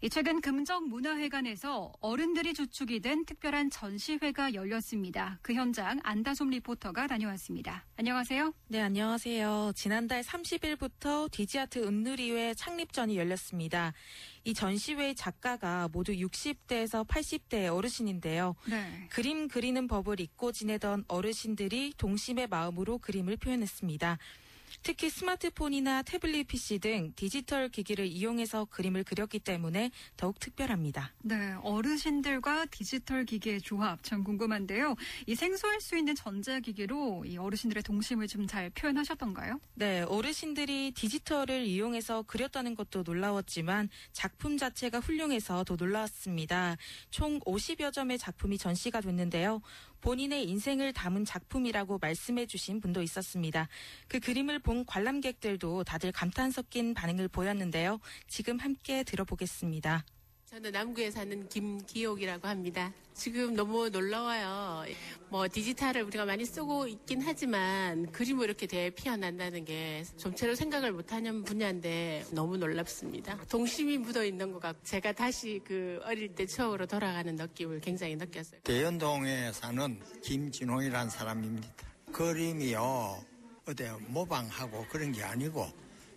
이 최근 금정문화회관에서 어른들이 주축이 된 특별한 전시회가 열렸습니다. 그 현장 안다솜 리포터가 다녀왔습니다. 안녕하세요. 네, 안녕하세요. 지난달 30일부터 디지아트 은누리회 창립전이 열렸습니다. 이 전시회 작가가 모두 60대에서 80대 어르신인데요. 네. 그림 그리는 법을 잊고 지내던 어르신들이 동심의 마음으로 그림을 표현했습니다. 특히 스마트폰이나 태블릿 PC 등 디지털 기기를 이용해서 그림을 그렸기 때문에 더욱 특별합니다. 네, 어르신들과 디지털 기기의 조합 참 궁금한데요. 이 생소할 수 있는 전자기기로 이 어르신들의 동심을 좀 잘 표현하셨던가요? 네, 어르신들이 디지털을 이용해서 그렸다는 것도 놀라웠지만 작품 자체가 훌륭해서 더 놀라웠습니다. 총 50여 점의 작품이 전시가 됐는데요. 본인의 인생을 담은 작품이라고 말씀해 주신 분도 있었습니다. 그 그림을 본 관람객들도 다들 감탄 섞인 반응을 보였는데요. 지금 함께 들어보겠습니다. 저는 남구에 사는 김기옥이라고 합니다. 지금 너무 놀라워요. 뭐 디지털을 우리가 많이 쓰고 있긴 하지만 그림으로 이렇게 대피어난다는 게 좀채로 생각을 못하는 분야인데 너무 놀랍습니다. 동심이 묻어 있는 것 같고 제가 다시 그 어릴 때 추억으로 돌아가는 느낌을 굉장히 느꼈어요. 대연동에 사는 김진홍이라는 사람입니다. 그림이요 어디 모방하고 그런 게 아니고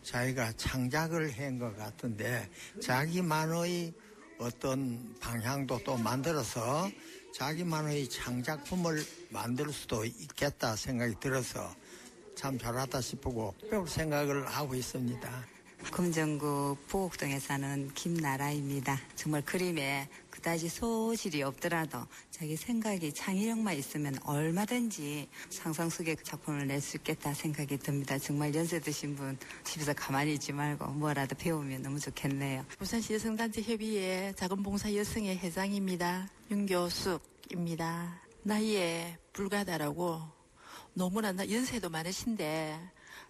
자기가 창작을 한 것 같은데 자기만의 어떤 방향도 또 만들어서 자기만의 창작품을 만들 수도 있겠다 생각이 들어서 참 잘하다 싶고 배울 생각을 하고 있습니다. 금정구 보곡동에 사는 김나라입니다. 정말 그림에 그다지 소질이 없더라도 자기 생각이 창의력만 있으면 얼마든지 상상 속의 작품을 낼 수 있겠다 생각이 듭니다. 정말 연세 드신 분 집에서 가만히 있지 말고 뭐라도 배우면 너무 좋겠네요. 부산시 여성단체 협의회 자금봉사 여성의 회장입니다. 윤교숙입니다. 나이에 불가다라고 너무나 연세도 많으신데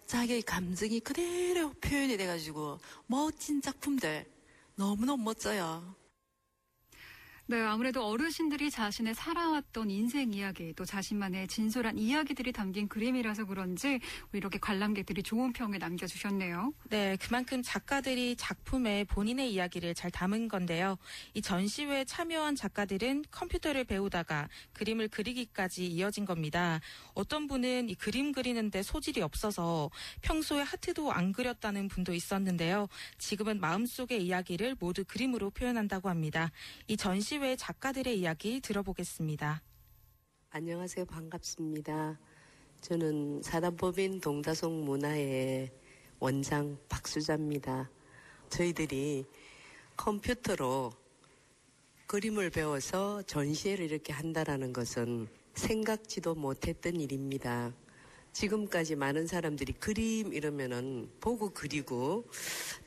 자기의 감정이 그대로 표현이 돼가지고 멋진 작품들 너무너무 멋져요. 네, 아무래도 어르신들이 자신의 살아왔던 인생 이야기, 또 자신만의 진솔한 이야기들이 담긴 그림이라서 그런지 이렇게 관람객들이 좋은 평을 남겨주셨네요. 네, 그만큼 작가들이 작품에 본인의 이야기를 잘 담은 건데요. 이 전시회에 참여한 작가들은 컴퓨터를 배우다가 그림을 그리기까지 이어진 겁니다. 어떤 분은 이 그림 그리는데 소질이 없어서 평소에 하트도 안 그렸다는 분도 있었는데요. 지금은 마음속의 이야기를 모두 그림으로 표현한다고 합니다. 이 전시회 작가들의 이야기 들어보겠습니다. 안녕하세요. 반갑습니다. 저는 사단법인 동다송 문화의 원장 박수자입니다. 저희들이 컴퓨터로 그림을 배워서 전시회를 이렇게 한다라는 것은 생각지도 못했던 일입니다. 지금까지 많은 사람들이 그림 이러면은 보고 그리고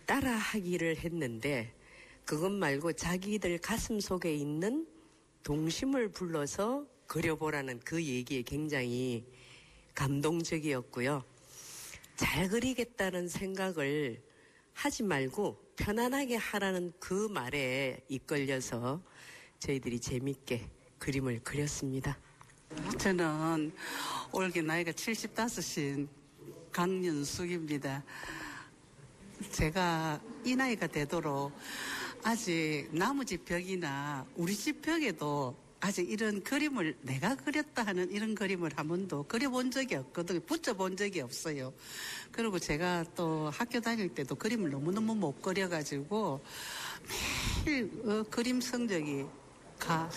따라 하기를 했는데 그것 말고 자기들 가슴 속에 있는 동심을 불러서 그려보라는 그 얘기에 굉장히 감동적이었고요. 잘 그리겠다는 생각을 하지 말고 편안하게 하라는 그 말에 이끌려서 저희들이 재밌게 그림을 그렸습니다. 저는 올게 나이가 75인 강윤숙입니다. 제가 이 나이가 되도록 아직 나무집 벽이나 우리 집 벽에도 아직 이런 그림을 내가 그렸다 하는 이런 그림을 한 번도 그려본 적이 없거든요. 붙여본 적이 없어요. 그리고 제가 또 학교 다닐 때도 그림을 너무너무 못 그려가지고 매일 어, 그림 성적이 가,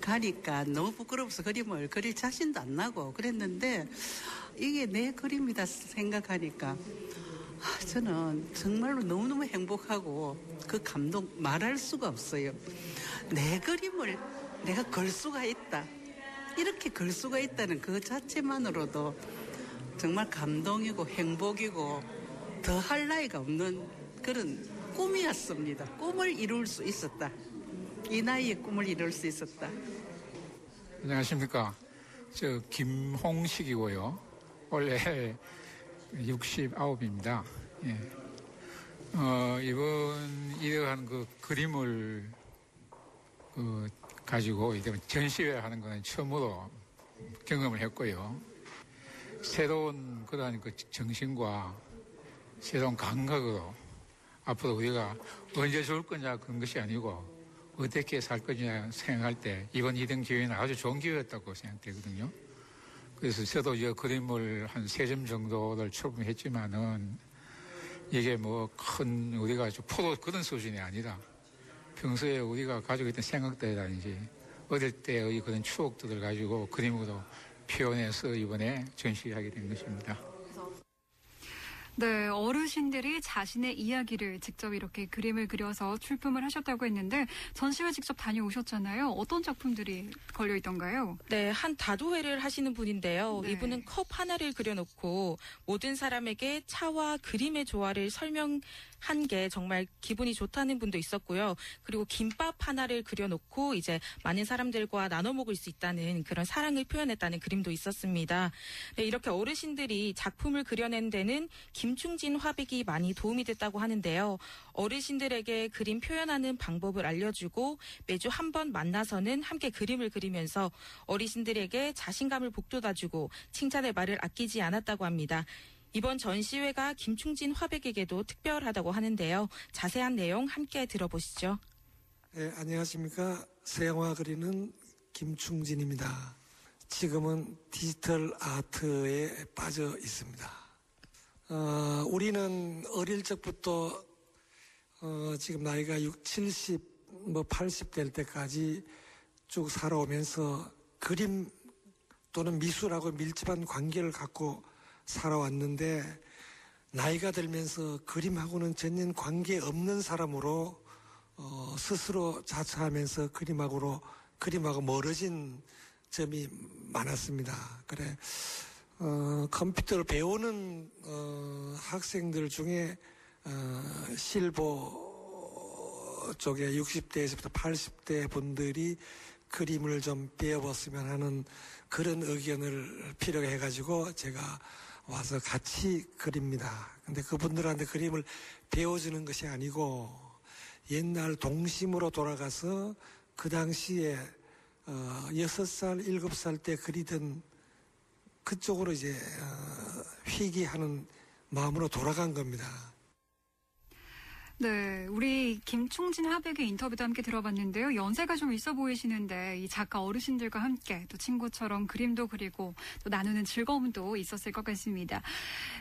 가니까 너무 부끄러워서 그림을 그릴 자신도 안 나고 그랬는데 이게 내 그림이다 생각하니까 아, 저는 정말로 너무너무 행복하고 그 감동 말할 수가 없어요. 내 그림을 내가 걸 수가 있다. 이렇게 걸 수가 있다는 그 자체만으로도 정말 감동이고 행복이고 더 할 나이가 없는 그런 꿈이었습니다. 꿈을 이룰 수 있었다. 이 나이에 꿈을 이룰 수 있었다. 안녕하십니까. 저 김홍식이고요. 원래 69입니다. 예. 어, 이번 이러한 그 그림을 그 가지고 이제 전시회 하는 거는 처음으로 경험을 했고요. 새로운 그러한 그 정신과 새로운 감각으로 앞으로 우리가 언제 죽을 거냐 그런 것이 아니고 어떻게 살 거냐 생각할 때 이번 2등 기회는 아주 좋은 기회였다고 생각되거든요. 그래서 저도 이 그림을 한 세 점 정도를 출품했지만은 이게 뭐 큰 우리가 포도 그런 수준이 아니라 평소에 우리가 가지고 있던 생각들이라든지 어릴 때의 그런 추억들을 가지고 그림으로 표현해서 이번에 전시하게 된 것입니다. 네, 어르신들이 자신의 이야기를 직접 이렇게 그림을 그려서 출품을 하셨다고 했는데 전시회 직접 다녀오셨잖아요. 어떤 작품들이 걸려 있던가요? 네, 한 다도회를 하시는 분인데요. 네. 이분은 컵 하나를 그려놓고 모든 사람에게 차와 그림의 조화를 설명 한 게 정말 기분이 좋다는 분도 있었고요. 그리고 김밥 하나를 그려놓고 이제 많은 사람들과 나눠 먹을 수 있다는 그런 사랑을 표현했다는 그림도 있었습니다. 네, 이렇게 어르신들이 작품을 그려낸 데는 김충진 화백이 많이 도움이 됐다고 하는데요. 어르신들에게 그림 표현하는 방법을 알려주고 매주 한 번 만나서는 함께 그림을 그리면서 어르신들에게 자신감을 북돋아주고 칭찬의 말을 아끼지 않았다고 합니다. 이번 전시회가 김충진 화백에게도 특별하다고 하는데요. 자세한 내용 함께 들어보시죠. 네, 안녕하십니까. 서양화 그리는 김충진입니다. 지금은 디지털 아트에 빠져 있습니다. 어, 우리는 어릴 적부터 어, 지금 나이가 6, 70, 뭐 80 될 때까지 쭉 살아오면서 그림 또는 미술하고 밀집한 관계를 갖고 살아왔는데 나이가 들면서 그림하고는 전혀 관계 없는 사람으로 어, 스스로 자처하면서 그림하고로 그림하고 멀어진 점이 많았습니다. 그래 어, 컴퓨터를 배우는 어, 학생들 중에 어, 실버 쪽에 60대에서부터 80대 분들이 그림을 좀 배워봤으면 하는 그런 의견을 필요로 해가지고 제가 와서 같이 그립니다. 근데 그분들한테 그림을 배워주는 것이 아니고 옛날 동심으로 돌아가서 그 당시에 어, 6살, 7살 때 그리던 그쪽으로 이제 어, 회귀하는 마음으로 돌아간 겁니다. 네, 우리 김충진 화백의 인터뷰도 함께 들어봤는데요. 연세가 좀 있어 보이시는데 이 작가 어르신들과 함께 또 친구처럼 그림도 그리고 또 나누는 즐거움도 있었을 것 같습니다.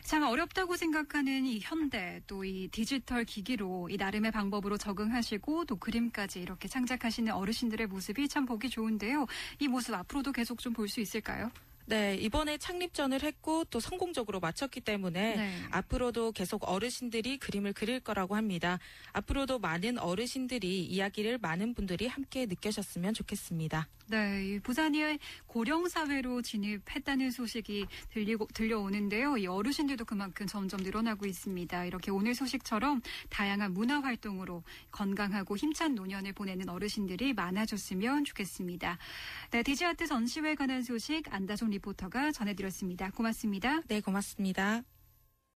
참 어렵다고 생각하는 이 현대 또 이 디지털 기기로 이 나름의 방법으로 적응하시고 또 그림까지 이렇게 창작하시는 어르신들의 모습이 참 보기 좋은데요. 이 모습 앞으로도 계속 좀 볼 수 있을까요? 네, 이번에 창립전을 했고 또 성공적으로 마쳤기 때문에 네. 앞으로도 계속 어르신들이 그림을 그릴 거라고 합니다. 앞으로도 많은 어르신들이 이야기를 많은 분들이 함께 느끼셨으면 좋겠습니다. 네, 이 부산이 고령 사회로 진입했다는 소식이 들리고 들려오는데요. 이 어르신들도 그만큼 점점 늘어나고 있습니다. 이렇게 오늘 소식처럼 다양한 문화 활동으로 건강하고 힘찬 노년을 보내는 어르신들이 많아졌으면 좋겠습니다. 네, 디지아트 전시회 관한 소식 안다솜 리포터가 전해드렸습니다. 고맙습니다. 네, 고맙습니다.